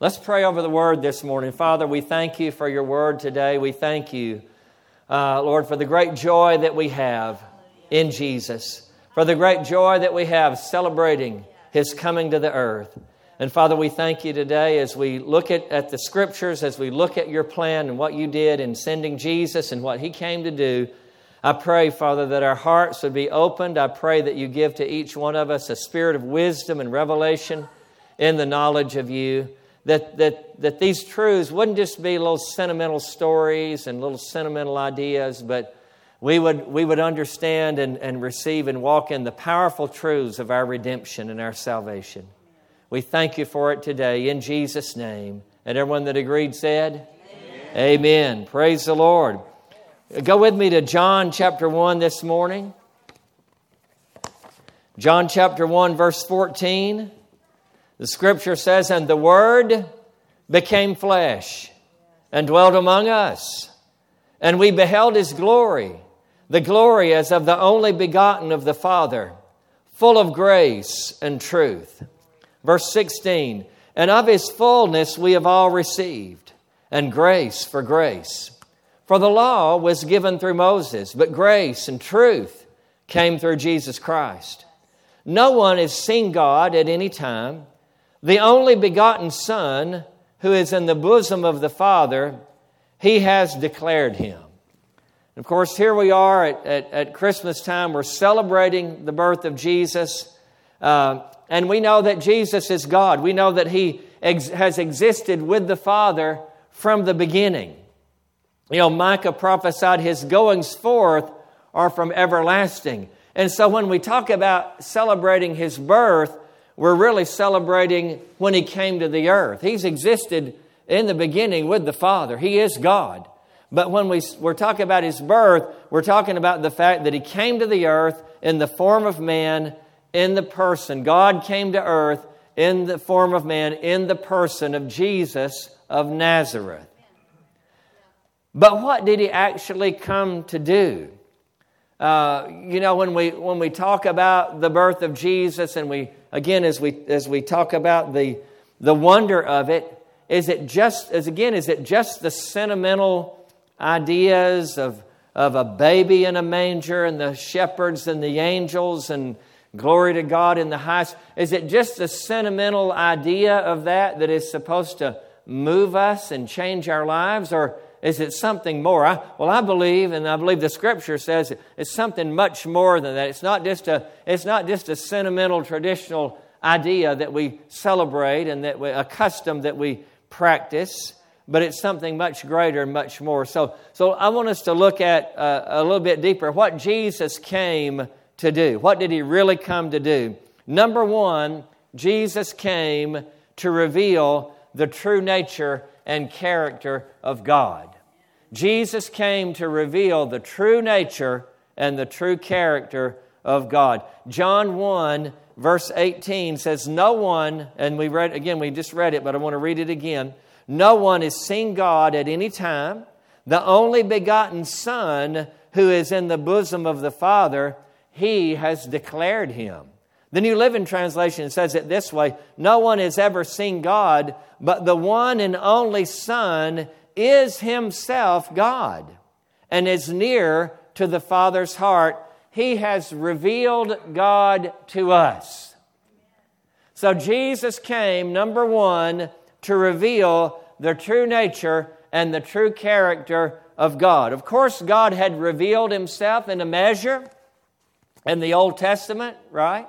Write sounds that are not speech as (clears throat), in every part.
Let's pray over the word this morning. Father, we thank you for your word today. We thank you, uh, Lord, for the great joy that we have in Jesus, for the great joy that we have celebrating his coming to the earth. And Father, we thank you today as we look at, at the scriptures, as we look at your plan and what you did in sending Jesus and what he came to do. I pray, Father, that our hearts would be opened. I pray that you give to each one of us a spirit of wisdom and revelation in the knowledge of you that, that, that these truths wouldn't just be little sentimental stories and little sentimental ideas, but we would, we would understand and, and receive and walk in the powerful truths of our redemption and our salvation. We thank you for it today in Jesus' name. And everyone that agreed said, Amen. Amen. Praise the Lord. Go with me to John chapter 1 this morning. John chapter 1, verse 14. The scripture says, And the Word became flesh and dwelt among us, and we beheld his glory, the glory as of the only begotten of the Father, full of grace and truth. Verse 16, And of his fullness we have all received, and grace for grace. For the law was given through Moses, but grace and truth came through Jesus Christ. No one has seen God at any time the only begotten Son, who is in the bosom of the Father, he has declared him. of course, here we are at, at, at, Christmas time. We're celebrating the birth of Jesus. Uh, and we know that Jesus is God. We know that he ex- has existed with the Father from the beginning. You know, Micah prophesied his goings forth are from everlasting. And so when we talk about celebrating his birth, we're really celebrating when He came to the earth. He's existed in the beginning with the Father, He is God. But when we, we're talking about His birth, we're talking about the fact that He came to the earth in the form of man, in the person. God came to earth in the form of man, in the person of Jesus of Nazareth. But what did he actually come to do? Uh, you know, when we, when we talk about the birth of Jesus and we again, as we, as we talk about the, the wonder of it, is it just, as again, is it just the sentimental ideas of, of a baby in a manger and the shepherds and the angels and glory to God in the highest? Is it just the sentimental idea of that that is supposed to move us and change our lives? Or is it something more? I, well, I believe, and I believe the Scripture says it's something much more than that. It's not just a, it's not just a sentimental, traditional idea that we celebrate and that we a custom that we practice, but it's something much greater and much more. So, so I want us to look at uh, a little bit deeper what Jesus came to do. What did he really come to do? Number one, Jesus came to reveal the true nature and character of God. Jesus came to reveal the true nature and the true character of God. John 1, verse 18 says, No one, and we read again, we just read it, but I want to read it again. No one has seen God at any time. The only begotten Son who is in the bosom of the Father, he has declared him. The New Living Translation says it this way No one has ever seen God, but the one and only Son is himself God and is near to the Father's heart. He has revealed God to us. So Jesus came, number one, to reveal the true nature and the true character of God. Of course, God had revealed himself in a measure in the Old Testament, right?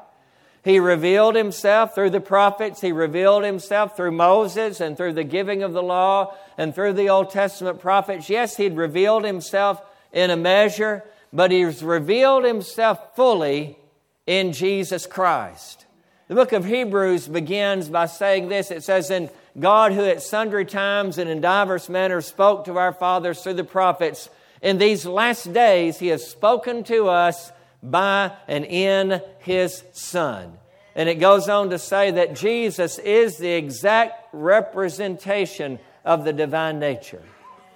He revealed himself through the prophets. He revealed himself through Moses and through the giving of the law and through the Old Testament prophets. Yes, he'd revealed himself in a measure, but he's revealed himself fully in Jesus Christ. The book of Hebrews begins by saying this it says, In God, who at sundry times and in divers manners spoke to our fathers through the prophets, in these last days he has spoken to us by and in his Son. And it goes on to say that Jesus is the exact representation of the divine nature.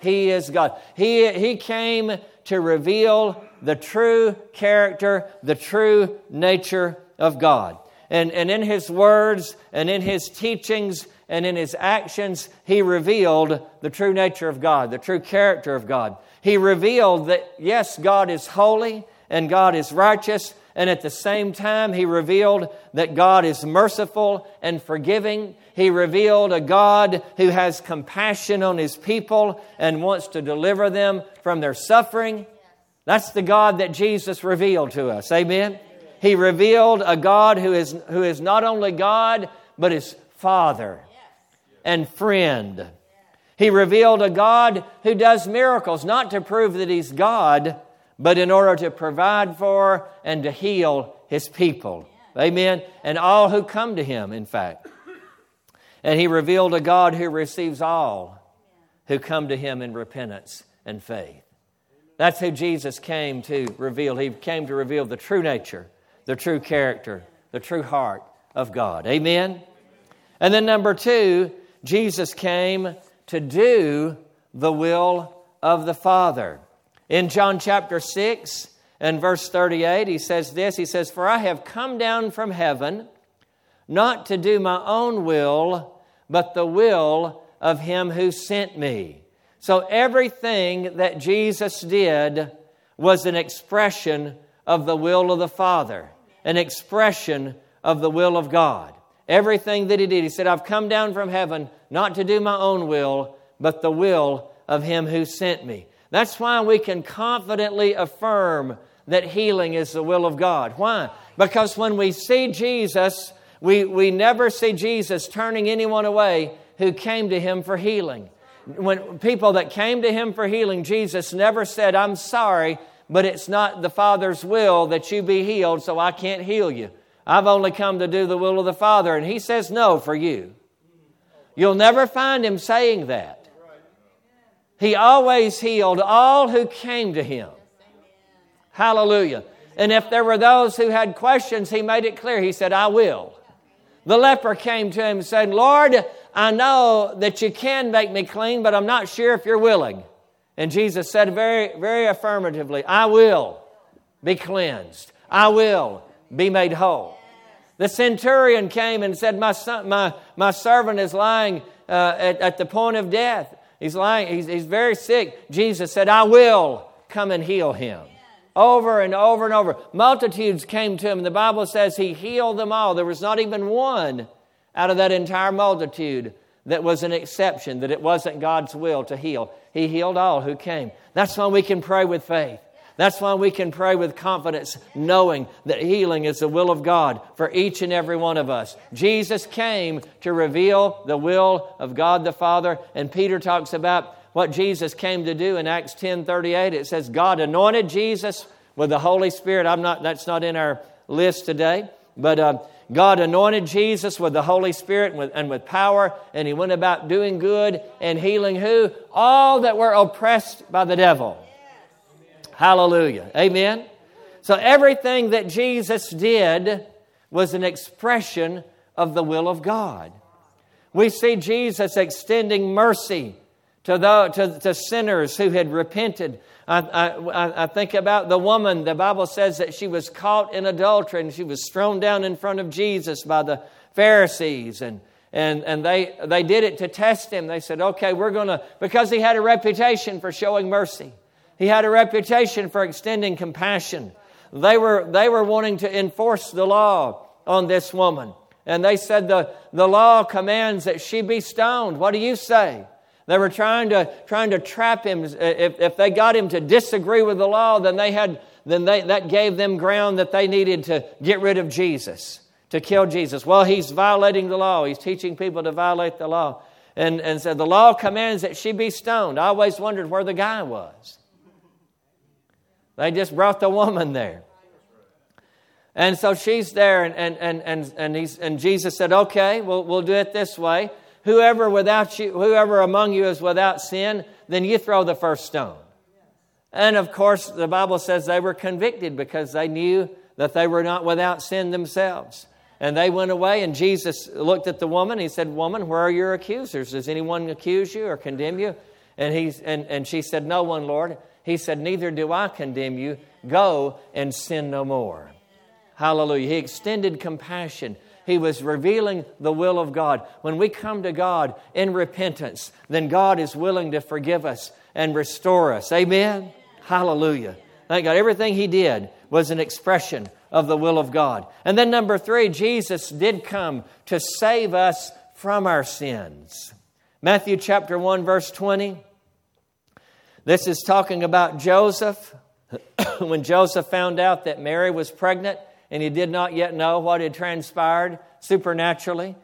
He is God. He, he came to reveal the true character, the true nature of God. And, and in his words and in his teachings and in his actions, he revealed the true nature of God, the true character of God. He revealed that, yes, God is holy and God is righteous, and at the same time, he revealed that God is merciful and forgiving. He revealed a God who has compassion on his people and wants to deliver them from their suffering. That's the God that Jesus revealed to us. Amen. He revealed a God who is, who is not only God, but is Father and friend. He revealed a God who does miracles, not to prove that He's God, but in order to provide for and to heal His people. Amen. And all who come to Him, in fact. And He revealed a God who receives all who come to Him in repentance and faith. That's who Jesus came to reveal. He came to reveal the true nature, the true character, the true heart of God. Amen? And then, number two, Jesus came to do the will of the Father. In John chapter 6 and verse 38, he says this He says, For I have come down from heaven not to do my own will, but the will of him who sent me. So everything that Jesus did was an expression of the will of the Father, an expression of the will of God. Everything that he did, he said, I've come down from heaven not to do my own will, but the will of him who sent me. That's why we can confidently affirm that healing is the will of God. Why? Because when we see Jesus, we, we never see Jesus turning anyone away who came to him for healing when people that came to him for healing, Jesus never said, I'm sorry, but it's not the Father's will that you be healed, so I can't heal you. I've only come to do the will of the Father. And he says no for you. You'll never find him saying that. He always healed all who came to him. Hallelujah. And if there were those who had questions, he made it clear. He said, I will. The leper came to him and said, Lord, I know that you can make me clean, but I'm not sure if you're willing. And Jesus said very, very affirmatively, I will be cleansed. I will be made whole. The centurion came and said, My, son, my, my servant is lying uh, at, at the point of death. He's lying, he's, he's very sick. Jesus said, I will come and heal him. Over and over and over. Multitudes came to him. The Bible says he healed them all. There was not even one out of that entire multitude that was an exception, that it wasn't God's will to heal. He healed all who came. That's why we can pray with faith. That's why we can pray with confidence, knowing that healing is the will of God for each and every one of us. Jesus came to reveal the will of God the Father, and Peter talks about what Jesus came to do in Acts 10 38. It says, God anointed Jesus with the Holy Spirit. I'm not, that's not in our list today, but uh, God anointed Jesus with the Holy Spirit and with, and with power, and he went about doing good and healing who? All that were oppressed by the devil. Hallelujah. Amen. So everything that Jesus did was an expression of the will of God. We see Jesus extending mercy to, the, to, to sinners who had repented I, I, I, think about the woman, the Bible says that she was caught in adultery and she was thrown down in front of Jesus by the Pharisees. And, and, and they, they did it to test him. They said, okay, we're going to, because he had a reputation for showing mercy, he had a reputation for extending compassion. They were, they were wanting to enforce the law on this woman. And they said, the, the law commands that she be stoned. What do you say? They were trying to, trying to trap him. If, if they got him to disagree with the law, then, they had, then they, that gave them ground that they needed to get rid of Jesus, to kill Jesus. Well, he's violating the law. He's teaching people to violate the law. And, and said, The law commands that she be stoned. I always wondered where the guy was. They just brought the woman there. And so she's there, and, and, and, and, and, he's, and Jesus said, Okay, we'll, we'll do it this way whoever without you, whoever among you is without sin, then you throw the first stone. And of course, the Bible says they were convicted because they knew that they were not without sin themselves. And they went away, and Jesus looked at the woman. He said, Woman, where are your accusers? Does anyone accuse you or condemn you? And, he, and, and she said, No one, Lord. He said, Neither do I condemn you. Go and sin no more. Hallelujah. He extended compassion. He was revealing the will of God. When we come to God in repentance, then God is willing to forgive us and restore us. Amen? Hallelujah. Thank God. Everything He did was an expression of the will of God. And then, number three, Jesus did come to save us from our sins. Matthew chapter 1, verse 20. This is talking about Joseph. (clears throat) when Joseph found out that Mary was pregnant and he did not yet know what had transpired supernaturally,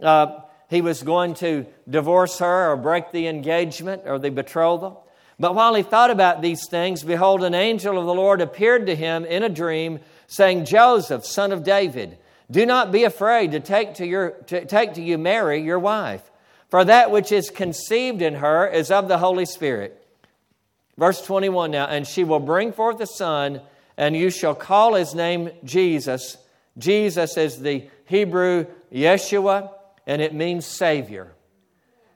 uh, he was going to divorce her or break the engagement or the betrothal. But while he thought about these things, behold, an angel of the Lord appeared to him in a dream, saying, Joseph, son of David, do not be afraid to take to, your, to take to you Mary, your wife, for that which is conceived in her is of the Holy Spirit. Verse 21 now, and she will bring forth a son, and you shall call his name Jesus. Jesus is the Hebrew Yeshua, and it means Savior.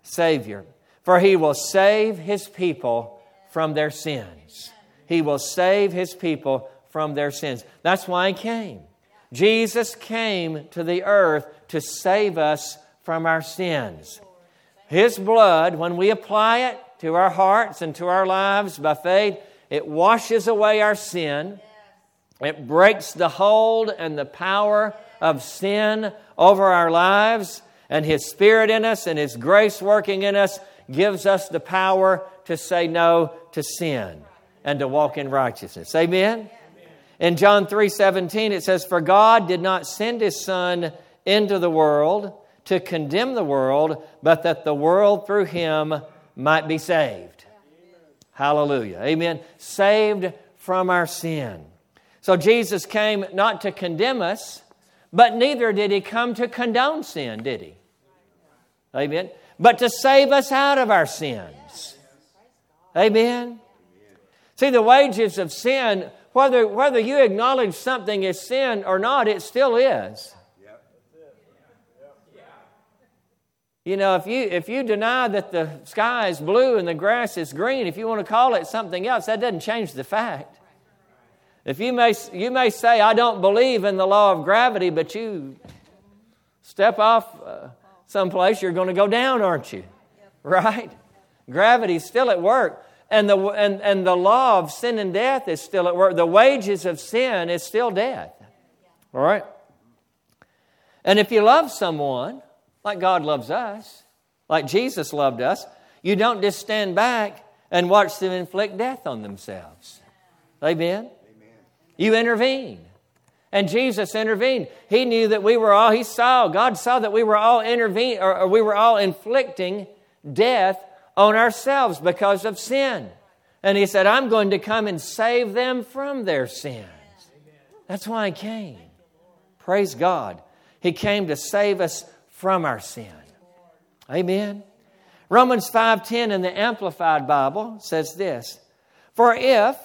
Savior. For he will save his people from their sins. He will save his people from their sins. That's why he came. Jesus came to the earth to save us from our sins. His blood, when we apply it to our hearts and to our lives by faith, it washes away our sin. It breaks the hold and the power of sin over our lives. And His Spirit in us and His grace working in us gives us the power to say no to sin and to walk in righteousness. Amen? In John 3 17, it says, For God did not send his Son into the world to condemn the world, but that the world through him might be saved. Hallelujah. Amen. Saved from our sin. So Jesus came not to condemn us, but neither did he come to condone sin, did he? Amen but to save us out of our sins. Amen. See, the wages of sin, whether, whether you acknowledge something is sin or not, it still is. You know, if you, if you deny that the sky is blue and the grass is green, if you want to call it something else, that doesn't change the fact. If you may, you may say, I don't believe in the law of gravity, but you step off uh, someplace, you're going to go down, aren't you? Right? Gravity's still at work. And the, and, and the law of sin and death is still at work. The wages of sin is still death. All right? And if you love someone like God loves us, like Jesus loved us, you don't just stand back and watch them inflict death on themselves. Amen? Amen. You intervene. And Jesus intervened. He knew that we were all, he saw, God saw that we were all intervening, or, or we were all inflicting death on ourselves because of sin. And he said, I'm going to come and save them from their sins. That's why he came. Praise God. He came to save us from our sin. Amen. Romans 5:10 in the Amplified Bible says this: For if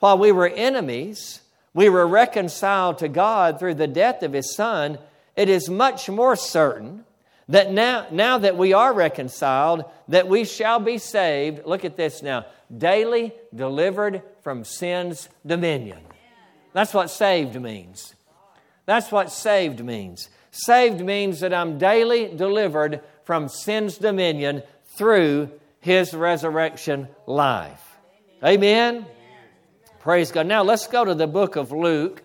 while we were enemies we were reconciled to God through the death of His Son, it is much more certain that now, now that we are reconciled, that we shall be saved. Look at this now daily delivered from sin's dominion. That's what saved means. That's what saved means. Saved means that I'm daily delivered from sin's dominion through his resurrection life. Amen. Praise God. Now let's go to the book of Luke,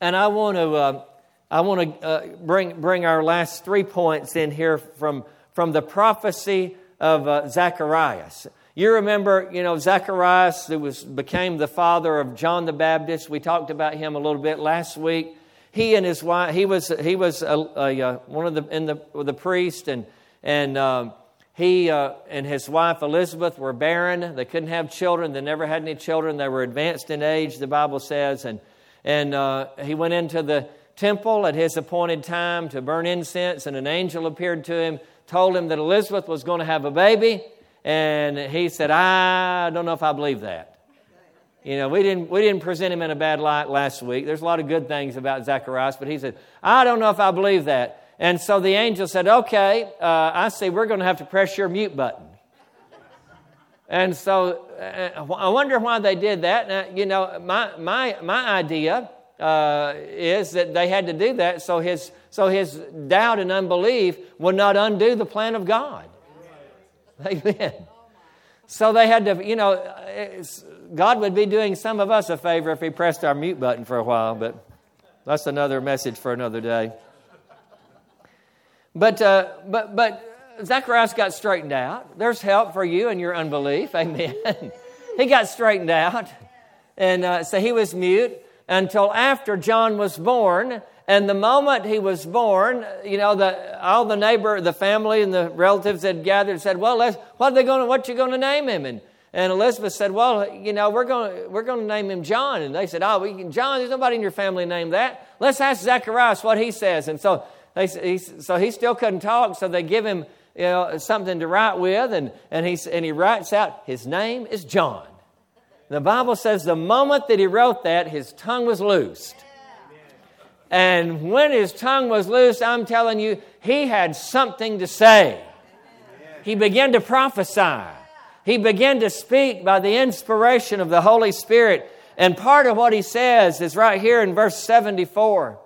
and I want to uh, I want to uh, bring bring our last three points in here from from the prophecy of uh, Zacharias. You remember, you know, Zacharias who was became the father of John the Baptist. We talked about him a little bit last week. He and his wife. He was he was a, a, a uh, one of the in the the priest and and. Um, he uh, and his wife Elizabeth were barren. They couldn't have children. They never had any children. They were advanced in age, the Bible says. And, and uh, he went into the temple at his appointed time to burn incense, and an angel appeared to him, told him that Elizabeth was going to have a baby. And he said, I don't know if I believe that. You know, we didn't, we didn't present him in a bad light last week. There's a lot of good things about Zacharias, but he said, I don't know if I believe that. And so the angel said, Okay, uh, I see we're going to have to press your mute button. And so uh, I wonder why they did that. Now, you know, my, my, my idea uh, is that they had to do that so his, so his doubt and unbelief would not undo the plan of God. Amen. So they had to, you know, God would be doing some of us a favor if He pressed our mute button for a while, but that's another message for another day. But, uh, but, but Zacharias got straightened out. There's help for you and your unbelief. Amen. (laughs) he got straightened out. And uh, so he was mute until after John was born. And the moment he was born, you know, the, all the neighbor, the family, and the relatives had gathered said, "Well, what are they going? What you going to name him?" And and Elizabeth said, "Well, you know, we're going we're going to name him John." And they said, "Oh, we can, John. There's nobody in your family named that. Let's ask Zacharias what he says." And so they, he, so he still couldn't talk, so they give him you know, something to write with, and, and, he, and he writes out, His name is John. The Bible says the moment that he wrote that, his tongue was loosed. And when his tongue was loosed, I'm telling you, he had something to say. He began to prophesy. He began to speak by the inspiration of the Holy Spirit. And part of what he says is right here in verse 74.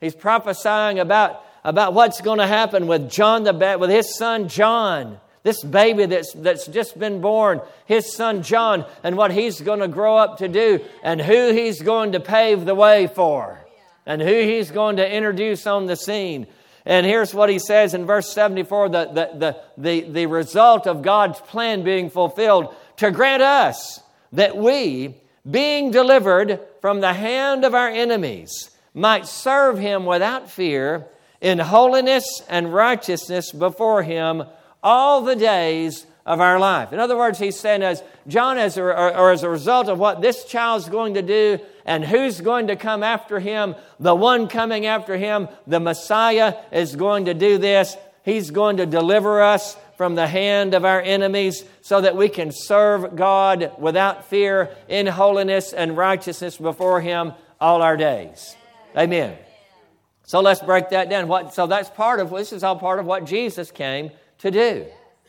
He's prophesying about about what's going to happen with John the Baptist, with his son John, this baby that's, that's just been born, his son John, and what he's going to grow up to do, and who he's going to pave the way for, and who he's going to introduce on the scene. And here's what he says in verse 74 the, the, the, the, the result of God's plan being fulfilled. To grant us that we, being delivered from the hand of our enemies, might serve him without fear in holiness and righteousness before him all the days of our life. In other words, he's saying, as John, as a, or, or as a result of what this child's going to do and who's going to come after him, the one coming after him, the Messiah, is going to do this. He's going to deliver us from the hand of our enemies so that we can serve God without fear in holiness and righteousness before him all our days. Amen. So let's break that down. What, so that's part of this is all part of what Jesus came to do.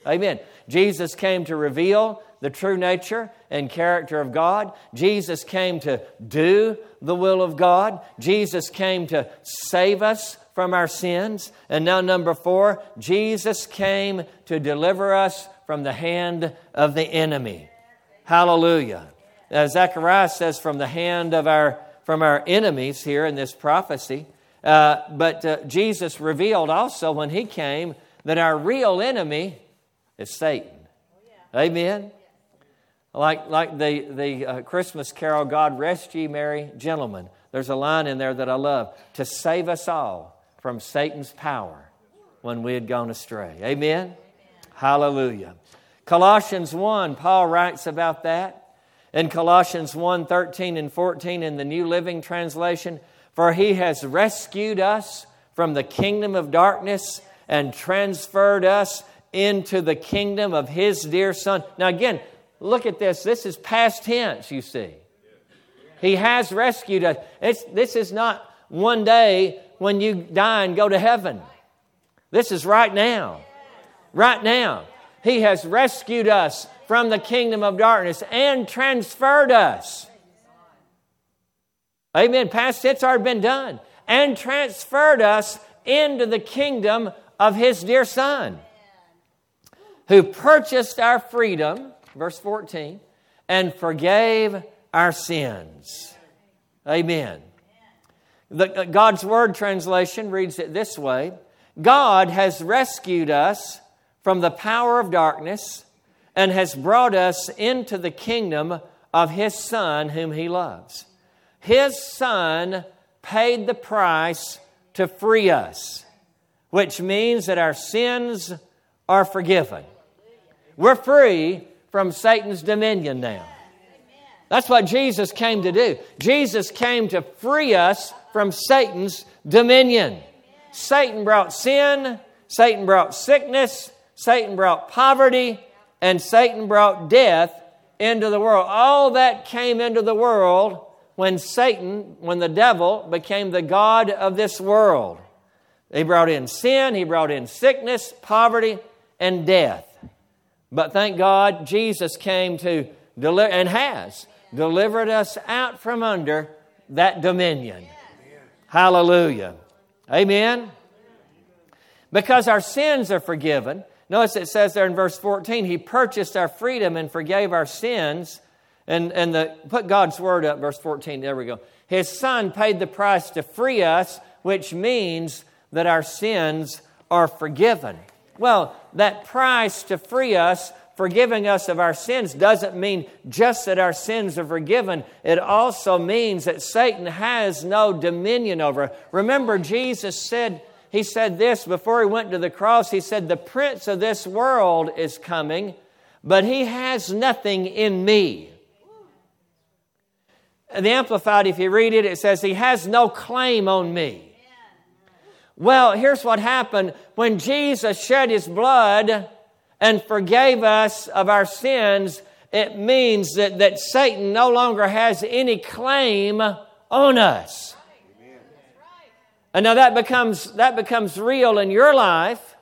Amen. Jesus came to reveal the true nature and character of God. Jesus came to do the will of God. Jesus came to save us from our sins. And now, number four, Jesus came to deliver us from the hand of the enemy. Hallelujah. As Zechariah says, from the hand of our from our enemies here in this prophecy. Uh, but uh, Jesus revealed also when he came that our real enemy is Satan. Amen. Like, like the, the uh, Christmas carol, God Rest Ye Merry Gentlemen. There's a line in there that I love to save us all from Satan's power when we had gone astray. Amen? Amen. Hallelujah. Colossians 1, Paul writes about that. In Colossians 1 13 and 14 in the New Living Translation, for he has rescued us from the kingdom of darkness and transferred us into the kingdom of his dear son. Now, again, look at this. This is past tense, you see. He has rescued us. It's, this is not one day when you die and go to heaven. This is right now. Right now. He has rescued us from the kingdom of darkness and transferred us Amen. Past tense already been done. And transferred us into the kingdom of his dear Son, who purchased our freedom, verse 14, and forgave our sins. Amen. The, uh, God's Word translation reads it this way God has rescued us from the power of darkness and has brought us into the kingdom of His Son, whom He loves. His Son paid the price to free us, which means that our sins are forgiven. We're free from Satan's dominion now. That's what Jesus came to do. Jesus came to free us from Satan's dominion. Satan brought sin, Satan brought sickness, Satan brought poverty, and Satan brought death into the world. All that came into the world when Satan, when the devil became the God of this world. He brought in sin, he brought in sickness, poverty, and death. But thank God, Jesus came to deliver and has delivered us out from under that dominion. Hallelujah. Amen. Because our sins are forgiven. Notice it says there in verse 14, He purchased our freedom and forgave our sins. And, and the, put God's word up, verse 14. There we go. His Son paid the price to free us, which means that our sins are forgiven. Well, that price to free us, forgiving us of our sins, doesn't mean just that our sins are forgiven. It also means that Satan has no dominion over. Remember, Jesus said, he said this before he went to the cross. He said, The prince of this world is coming, but he has nothing in me. The Amplified, if you read it, it says, He has no claim on me. Well, here's what happened when Jesus shed his blood and forgave us of our sins. It means that, that Satan no longer has any claim on us. And now that becomes, that becomes real in your life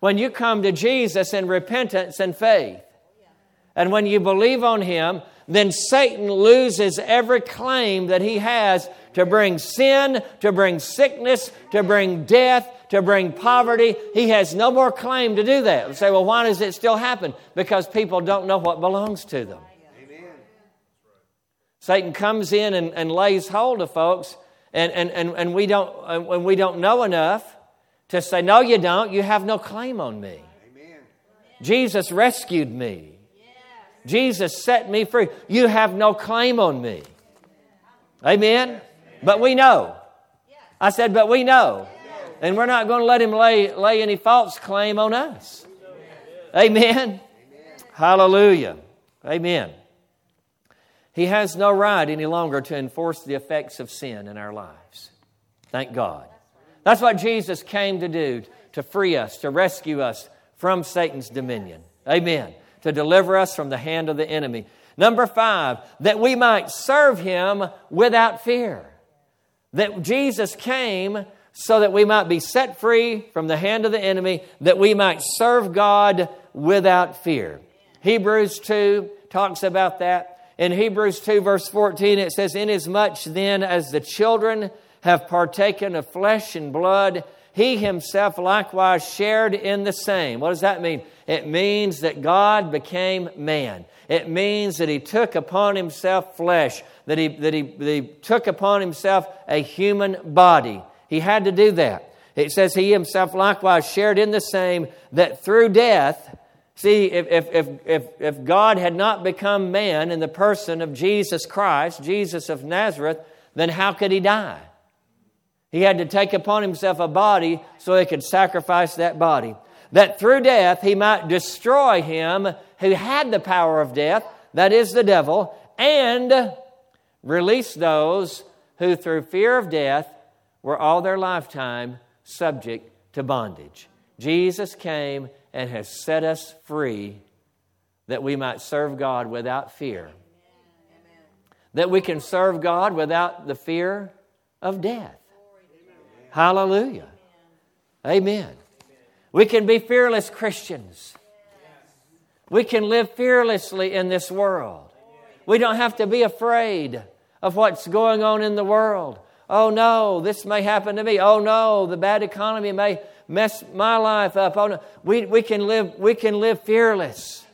when you come to Jesus in repentance and faith. And when you believe on Him, then Satan loses every claim that he has to bring sin, to bring sickness, to bring death, to bring poverty. He has no more claim to do that. You say, well, why does it still happen? Because people don't know what belongs to them. Amen. Satan comes in and, and lays hold of folks and, and, and, and we don't, and we don't know enough to say, No, you don't. You have no claim on me. Amen. Jesus rescued me. Jesus set me free. You have no claim on me. Amen? But we know. I said, But we know. And we're not going to let him lay, lay any false claim on us. Amen? Hallelujah. Amen. He has no right any longer to enforce the effects of sin in our lives. Thank God. That's what Jesus came to do to free us, to rescue us from Satan's dominion. Amen. To deliver us from the hand of the enemy. Number five, that we might serve him without fear. That Jesus came so that we might be set free from the hand of the enemy, that we might serve God without fear. Hebrews 2 talks about that. In Hebrews 2, verse 14, it says, Inasmuch then as the children have partaken of flesh and blood, he himself likewise shared in the same. What does that mean? It means that God became man. It means that he took upon himself flesh, that he, that he, that he took upon himself a human body. He had to do that. It says he himself likewise shared in the same, that through death, See, if, if, if, if, if God had not become man in the person of Jesus Christ, Jesus of Nazareth, then how could he die? He had to take upon himself a body so he could sacrifice that body. That through death he might destroy him who had the power of death, that is the devil, and release those who through fear of death were all their lifetime subject to bondage. Jesus came and has set us free that we might serve God without fear. That we can serve God without the fear of death. Hallelujah. Amen. We can be fearless Christians. We can live fearlessly in this world. We don't have to be afraid of what's going on in the world. Oh no, this may happen to me. Oh no, the bad economy may mess my life up. Oh, no. we, we, can live, we can live fearless,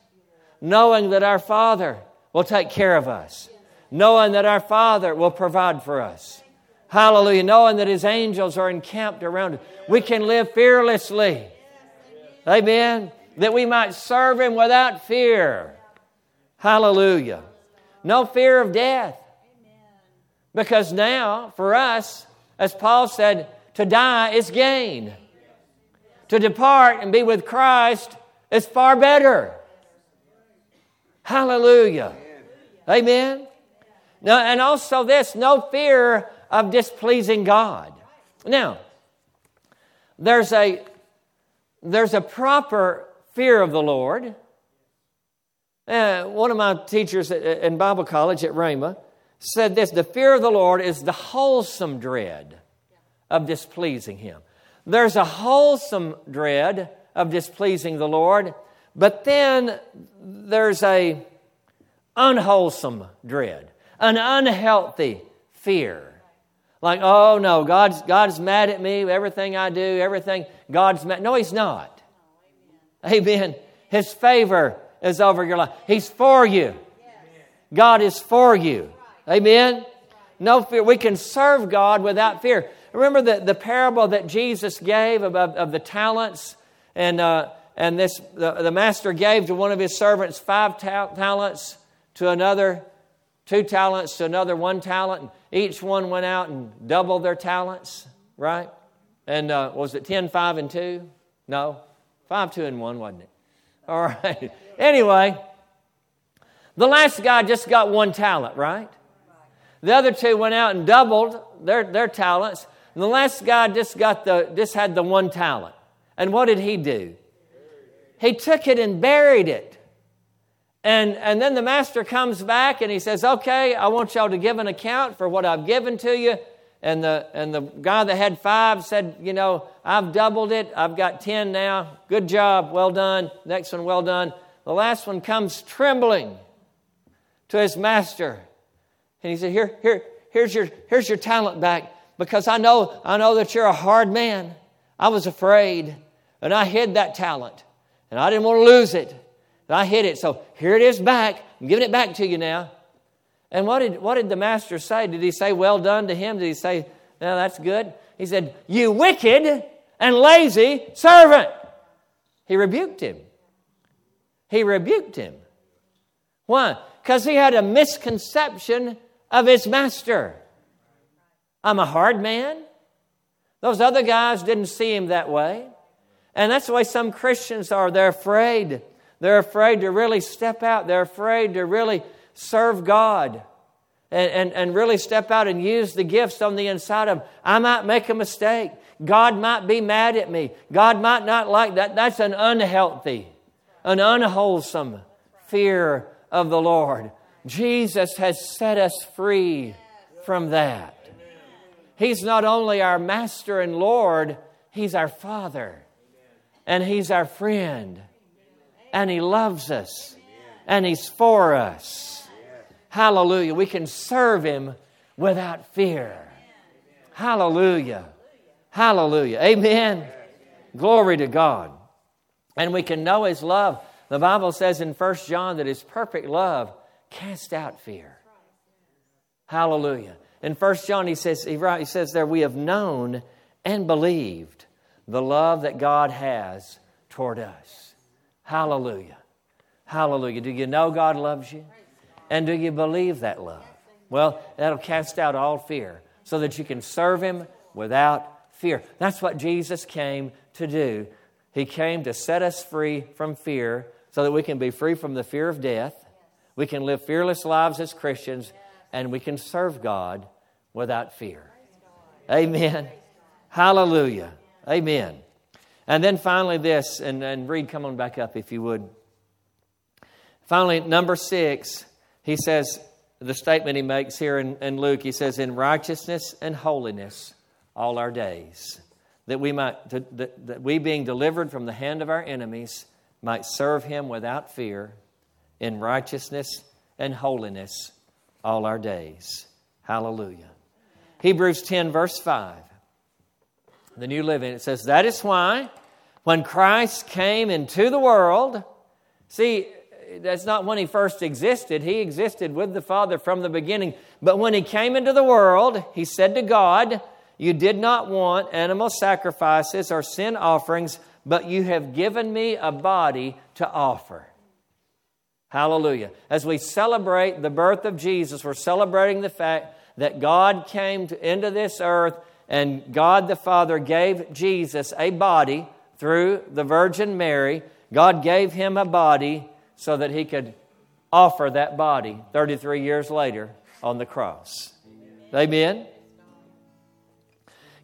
knowing that our Father will take care of us, knowing that our Father will provide for us. Hallelujah. Knowing that His angels are encamped around us. We can live fearlessly. Amen. That we might serve Him without fear. Hallelujah. No fear of death. Because now, for us, as Paul said, to die is gain to depart and be with Christ is far better. Hallelujah. Amen. Now, and also this no fear of displeasing God. Now, there's a there's a proper fear of the Lord. Uh, one of my teachers in Bible college at Rhema said this the fear of the Lord is the wholesome dread of displeasing Him. There's a wholesome dread of displeasing the Lord, but then there's a unwholesome dread, an unhealthy fear. Like, oh no, God's, God's mad at me, everything I do, everything, God's mad. No, He's not. Amen. His favor is over your life. He's for you. God is for you. Amen. No fear. We can serve God without fear. Remember the, the parable that Jesus gave of, of, the talents? And, uh, and this, the, the, master gave to one of his servants five ta- talents, to another two talents, to another one talent. Each one went out and doubled their talents, right? And uh, was it 10, 5, and 2? No. 5, 2, and 1, wasn't it? (laughs) All right. Anyway, the last guy just got one talent, right? The other two went out and doubled their, their talents. And the last guy just got the just had the one talent. And what did he do? He took it and buried it. And, and then the master comes back and he says, Okay, I want y'all to give an account for what I've given to you. And the, and the guy that had five said, You know, I've doubled it. I've got 10 now. Good job. Well done. Next one, well done. The last one comes trembling to his master. And he said, Here, here, here's your, here's your talent back because I know, I know that you're a hard man. I was afraid and I hid that talent and I didn't want to lose it. I hid it. So here it is back. I'm giving it back to you now. And what did, what did the master say? Did he say, Well done to him? Did he say, No, that's good? He said, You wicked and lazy servant. He rebuked him. He rebuked him. Why? Because he had a misconception of his master. I'm a hard man. Those other guys didn't see him that way. And that's the way some Christians are. They're afraid. They're afraid to really step out. They're afraid to really serve God and, and, and really step out and use the gifts on the inside of them. I might make a mistake. God might be mad at me. God might not like that. That's an unhealthy, an unwholesome fear of the Lord. Jesus has set us free from that. He's not only our master and Lord, He's our Father. And He's our friend. And He loves us. And He's for us. Hallelujah. We can serve Him without fear. Hallelujah. Hallelujah. Amen. Glory to God. And we can know His love. The Bible says in 1 John that His perfect love cast out fear. Hallelujah. In 1 John, he says, he, he says there, we have known and believed the love that God has toward us. Hallelujah. Hallelujah. Do you know God loves you? And do you believe that love? Well, that'll cast out all fear so that you can serve Him without fear. That's what Jesus came to do. He came to set us free from fear so that we can be free from the fear of death we can live fearless lives as Christians and we can serve God without fear. Amen. Hallelujah. Amen. And then finally, this, and, and Reed, come on back up if you would. Finally, number six, he says, the statement he makes here in, in Luke, he says, in righteousness and holiness all our days, that we might, that, that we being delivered from the hand of our enemies, might serve him without fear in righteousness and holiness all our days. Hallelujah. Hebrews 10, verse 5. The New Living, it says, That is why when Christ came into the world, see, that's not when he first existed. He existed with the Father from the beginning. But when he came into the world, he said to God, You did not want animal sacrifices or sin offerings, but you have given me a body to offer. Hallelujah. As we celebrate the birth of Jesus, we're celebrating the fact that God came to, into this earth and God the Father gave Jesus a body through the Virgin Mary. God gave him a body so that he could offer that body 33 years later on the cross. Amen. Amen.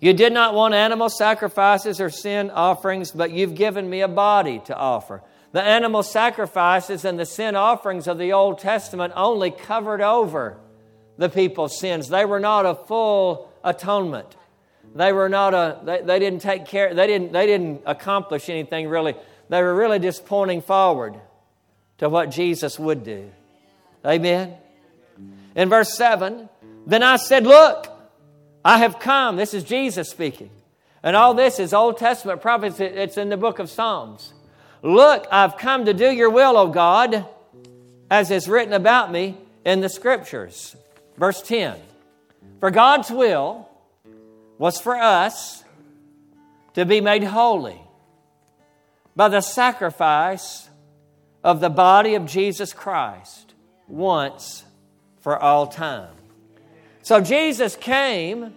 You did not want animal sacrifices or sin offerings, but you've given me a body to offer. The animal sacrifices and the sin offerings of the Old Testament only covered over the people's sins. They were not a full atonement. They were not a they, they didn't take care they didn't they didn't accomplish anything really. They were really just pointing forward to what Jesus would do. Amen. In verse 7, Then I said, Look, I have come. This is Jesus speaking. And all this is Old Testament prophets. It's in the book of Psalms. Look, I've come to do your will, O God, as is written about me in the scriptures. Verse 10 For God's will was for us to be made holy by the sacrifice of the body of Jesus Christ once for all time. So Jesus came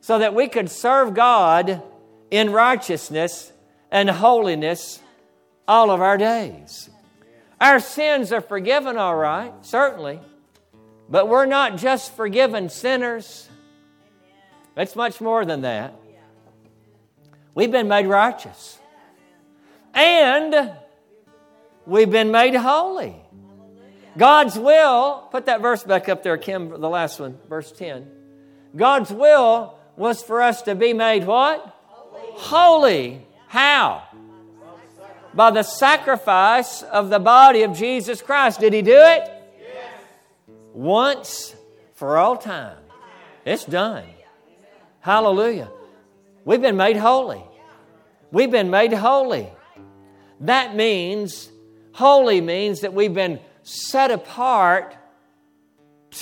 so that we could serve God in righteousness and holiness all of our days. Our sins are forgiven, all right, certainly, but we're not just forgiven sinners. It's much more than that. We've been made righteous. And we've been made holy. God's will, put that verse back up there, Kim, the last one, verse 10. God's will was for us to be made what? Holy. Holy. How? By the sacrifice of the body of Jesus Christ. Did he do it? Yes. Once for all time. It's done. Hallelujah. We've been made holy. We've been made holy. That means, holy means that we've been set apart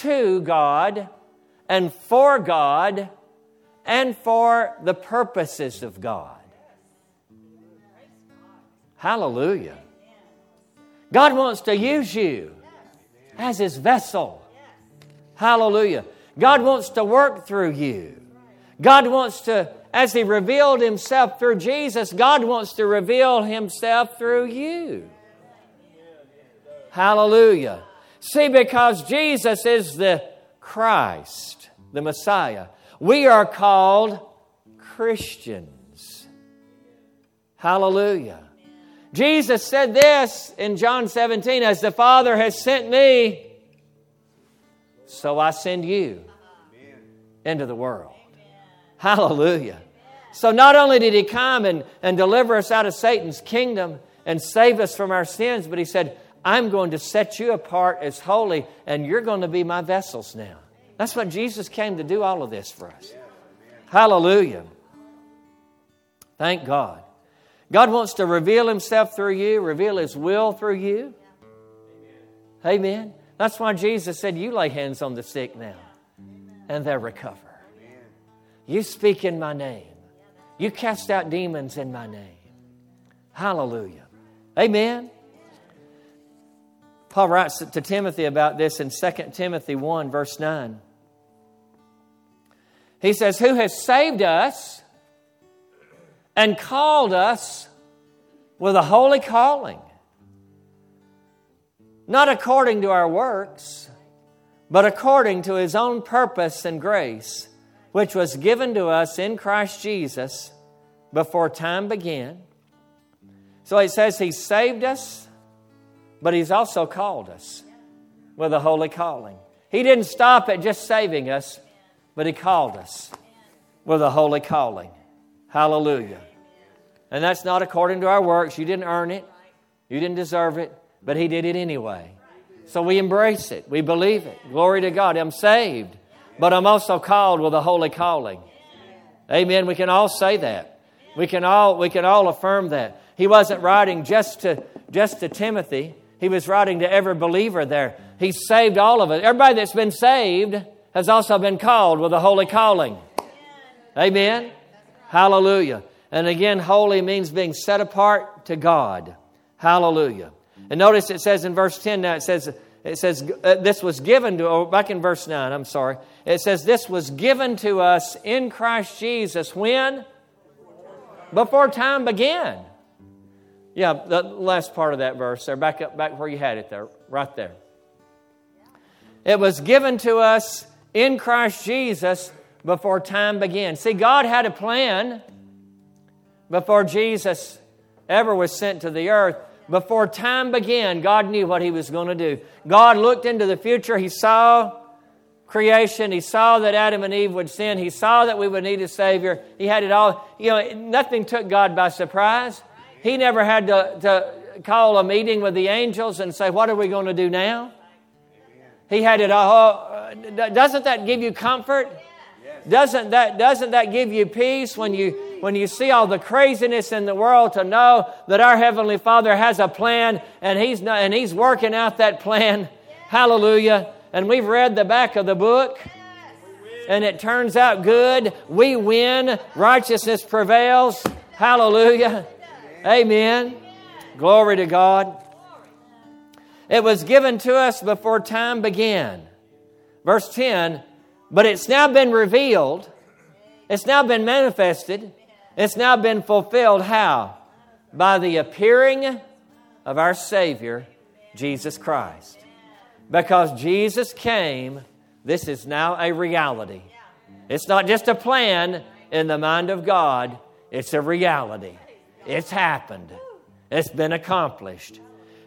to God and for God and for the purposes of God. Hallelujah. God wants to use you as His vessel. Hallelujah. God wants to work through you. God wants to, as He revealed Himself through Jesus, God wants to reveal Himself through you. Hallelujah. See, because Jesus is the Christ, the Messiah, we are called Christians. Hallelujah. Jesus said this in John 17 As the Father has sent me, so I send you into the world. Hallelujah. So not only did He come and, and deliver us out of Satan's kingdom and save us from our sins, but He said, I'm going to set you apart as holy, and you're going to be my vessels now. That's what Jesus came to do all of this for us. Hallelujah. Thank God. God wants to reveal Himself through you, reveal His will through you. Amen. That's why Jesus said, You lay hands on the sick now, and they'll recover. You speak in my name, you cast out demons in my name. Hallelujah. Amen. Paul writes to Timothy about this in 2 Timothy 1, verse 9. He says, Who has saved us and called us with a holy calling, not according to our works, but according to his own purpose and grace, which was given to us in Christ Jesus before time began. So he says he saved us but He's also called us with a holy calling. He didn't stop at just saving us, but He called us with a holy calling. Hallelujah. And that's not according to our works. You didn't earn it, you didn't deserve it, but He did it anyway. So we embrace it, we believe it. Glory to God. I'm saved, but I'm also called with a holy calling. Amen. We can all say that. We can all, we can all affirm that. He wasn't writing just to, just to Timothy. He was writing to every believer there. He saved all of us. Everybody that's been saved has also been called with a holy calling. Amen. Hallelujah. And again, holy means being set apart to God. Hallelujah. And notice it says in verse 10 now, it says, it says uh, this was given to, oh, back in verse 9, I'm sorry. It says this was given to us in Christ Jesus when? Before time began. Yeah, the last part of that verse there, back up, back where you had it there, right there. It was given to us in Christ Jesus before time began. See, God had a plan before Jesus ever was sent to the earth. Before time began, God knew what He was going to do. God looked into the future. He saw creation. He saw that Adam and Eve would sin. He saw that we would need a Savior. He had it all. You know, nothing took God by surprise. He never had to, to call a meeting with the angels and say, What are we going to do now? He had it all. Uh, doesn't that give you comfort? Doesn't that, doesn't that give you peace when you, when you see all the craziness in the world to know that our Heavenly Father has a plan and He's, not, and he's working out that plan? Hallelujah. And we've read the back of the book and it turns out good. We win. Righteousness prevails. Hallelujah. Amen. Glory to God. It was given to us before time began. Verse 10 But it's now been revealed, it's now been manifested, it's now been fulfilled. How? By the appearing of our Savior, Jesus Christ. Because Jesus came, this is now a reality. It's not just a plan in the mind of God, it's a reality. It's happened, it's been accomplished.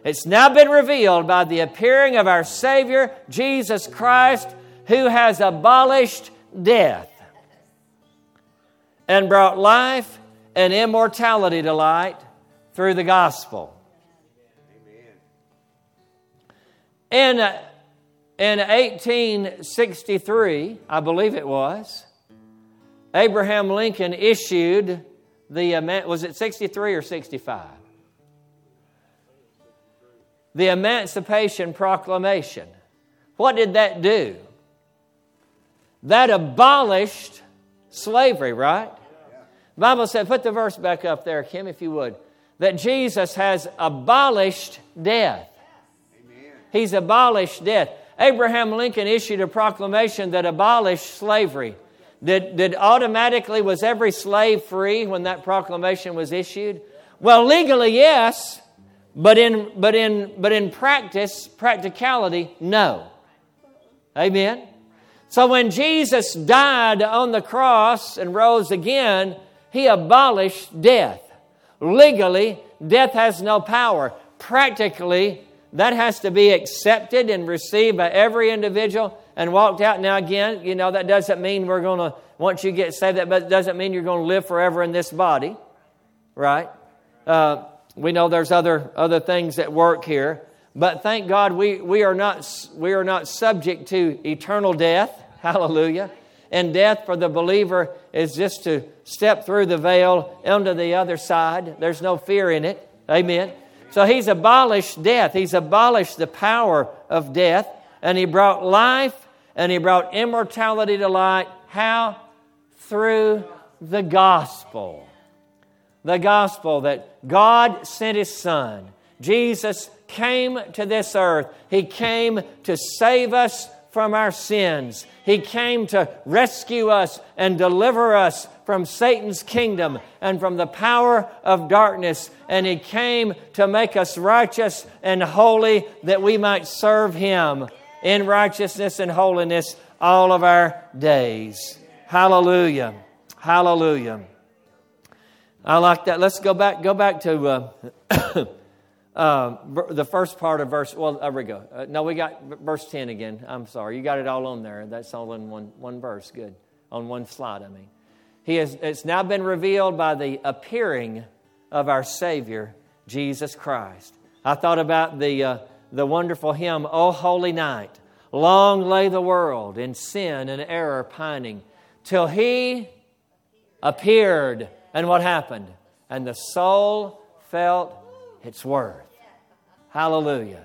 It's now been revealed by the appearing of our Savior, Jesus Christ, who has abolished death and brought life and immortality to light through the gospel. In, uh, in 1863, I believe it was, Abraham Lincoln issued the, was it 63 or 65? The Emancipation Proclamation. What did that do? That abolished slavery, right? The Bible said, put the verse back up there, Kim, if you would, that Jesus has abolished death. He's abolished death. Abraham Lincoln issued a proclamation that abolished slavery. That, did automatically, was every slave free when that proclamation was issued? Well, legally, yes, but in, but in, but in practice, practicality, no. Amen? So when Jesus died on the cross and rose again, he abolished death. Legally, death has no power. Practically, that has to be accepted and received by every individual and walked out. Now, again, you know, that doesn't mean we're going to, once you get saved, that doesn't mean you're going to live forever in this body, right? Uh, we know there's other, other things at work here. But thank God we, we, are not, we are not subject to eternal death. (laughs) Hallelujah. And death for the believer is just to step through the veil onto the other side. There's no fear in it. Amen. So he's abolished death. He's abolished the power of death. And he brought life and he brought immortality to light. How? Through the gospel. The gospel that God sent his son. Jesus came to this earth. He came to save us from our sins. He came to rescue us and deliver us from Satan's kingdom and from the power of darkness. And He came to make us righteous and holy that we might serve Him in righteousness and holiness all of our days. Hallelujah. Hallelujah. I like that. Let's go back. Go back to uh, (coughs) uh, the first part of verse. Well, there we go. Uh, no, we got verse ten again. I'm sorry. You got it all on there. That's all in one one verse. Good on one slide. I mean, he has. It's now been revealed by the appearing of our Savior Jesus Christ. I thought about the uh, the wonderful hymn, "O Holy Night." Long lay the world in sin and error pining, till He appeared and what happened? And the soul felt its worth. Hallelujah.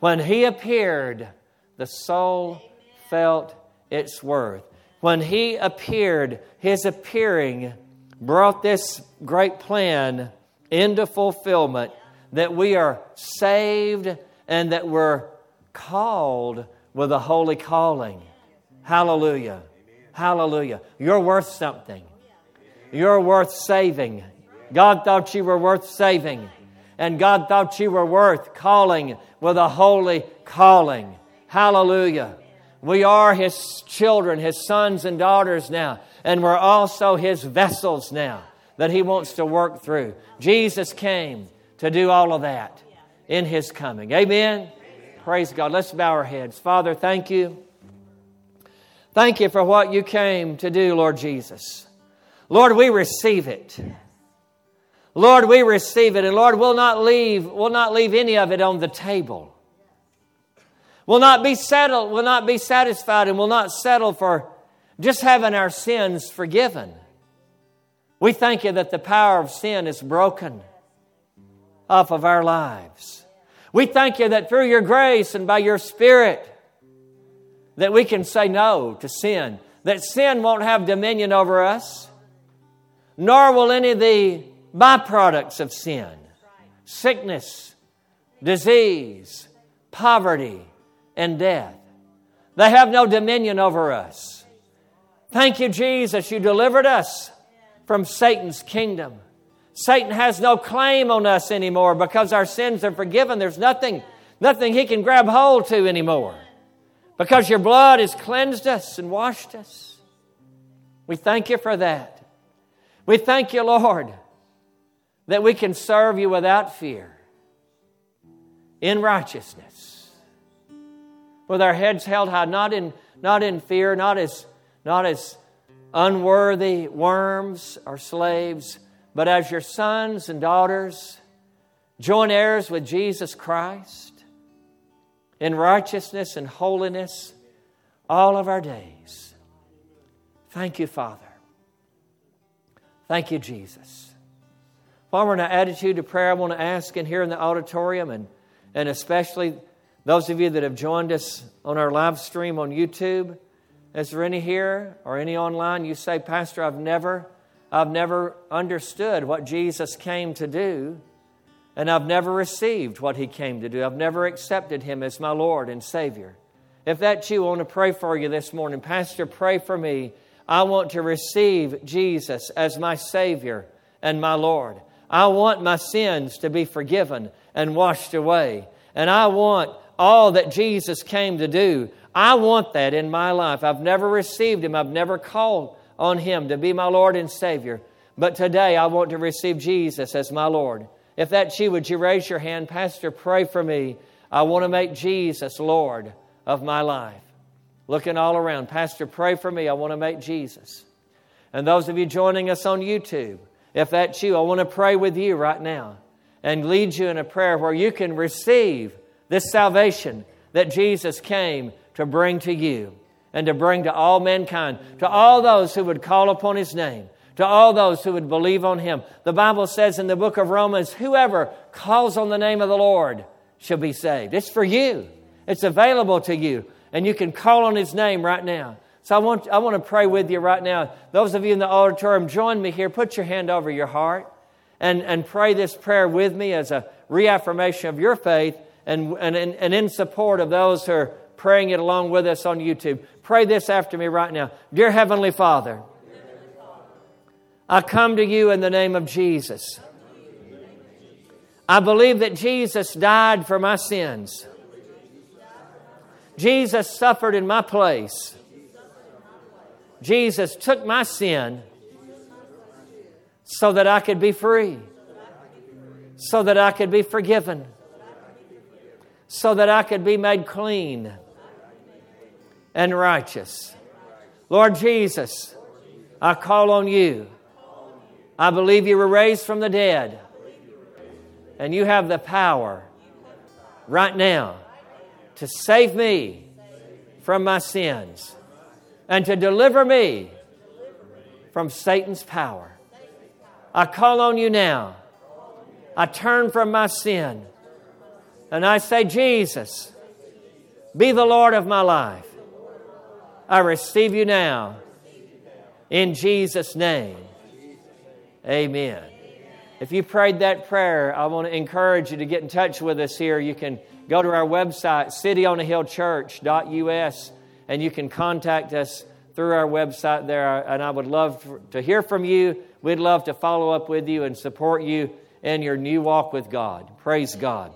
When he appeared, the soul felt its worth. When he appeared, his appearing brought this great plan into fulfillment that we are saved and that we're called with a holy calling. Hallelujah. Hallelujah. You're worth something. You're worth saving. God thought you were worth saving. And God thought you were worth calling with a holy calling. Hallelujah. We are His children, His sons and daughters now. And we're also His vessels now that He wants to work through. Jesus came to do all of that in His coming. Amen? Praise God. Let's bow our heads. Father, thank you. Thank you for what you came to do, Lord Jesus. Lord, we receive it. Lord, we receive it. And Lord, we'll not leave, we'll not leave any of it on the table. We'll not be settled, we'll not be satisfied, and we'll not settle for just having our sins forgiven. We thank you that the power of sin is broken off of our lives. We thank you that through your grace and by your Spirit, that we can say no to sin, that sin won't have dominion over us, nor will any of the byproducts of sin sickness, disease, poverty, and death. They have no dominion over us. Thank you, Jesus, you delivered us from Satan's kingdom. Satan has no claim on us anymore because our sins are forgiven. There's nothing, nothing he can grab hold to anymore because your blood has cleansed us and washed us. We thank you for that. We thank you, Lord, that we can serve you without fear in righteousness with our heads held high, not in, not in fear, not as, not as unworthy worms or slaves, but as your sons and daughters, joint heirs with Jesus Christ in righteousness and holiness all of our days. Thank you, Father. Thank you, Jesus. While we're in an attitude of prayer, I want to ask in here in the auditorium, and, and especially those of you that have joined us on our live stream on YouTube, is there any here or any online you say, Pastor, I've never, I've never understood what Jesus came to do, and I've never received what he came to do. I've never accepted him as my Lord and Savior. If that's you, I want to pray for you this morning. Pastor, pray for me. I want to receive Jesus as my Savior and my Lord. I want my sins to be forgiven and washed away. And I want all that Jesus came to do. I want that in my life. I've never received Him, I've never called on Him to be my Lord and Savior. But today I want to receive Jesus as my Lord. If that's you, would you raise your hand? Pastor, pray for me. I want to make Jesus Lord of my life. Looking all around. Pastor, pray for me. I want to make Jesus. And those of you joining us on YouTube, if that's you, I want to pray with you right now and lead you in a prayer where you can receive this salvation that Jesus came to bring to you and to bring to all mankind, to all those who would call upon his name, to all those who would believe on him. The Bible says in the book of Romans, whoever calls on the name of the Lord shall be saved. It's for you, it's available to you, and you can call on his name right now. So I want, I want to pray with you right now. Those of you in the auditorium, join me here. Put your hand over your heart and, and pray this prayer with me as a reaffirmation of your faith and, and, and in support of those who are praying it along with us on YouTube. Pray this after me right now. Dear Heavenly Father, I come to you in the name of Jesus. I believe that Jesus died for my sins. Jesus suffered in my place. Jesus took my sin so that I could be free, so that I could be forgiven, so that I could be made clean and righteous. Lord Jesus, I call on you. I believe you were raised from the dead, and you have the power right now to save me from my sins and to deliver me from Satan's power. I call on you now. I turn from my sin and I say, Jesus, be the Lord of my life. I receive you now. In Jesus' name. Amen. If you prayed that prayer, I want to encourage you to get in touch with us here. You can go to our website, cityonahillchurch.us, and you can contact us through our website there. And I would love to hear from you. We'd love to follow up with you and support you in your new walk with God. Praise God.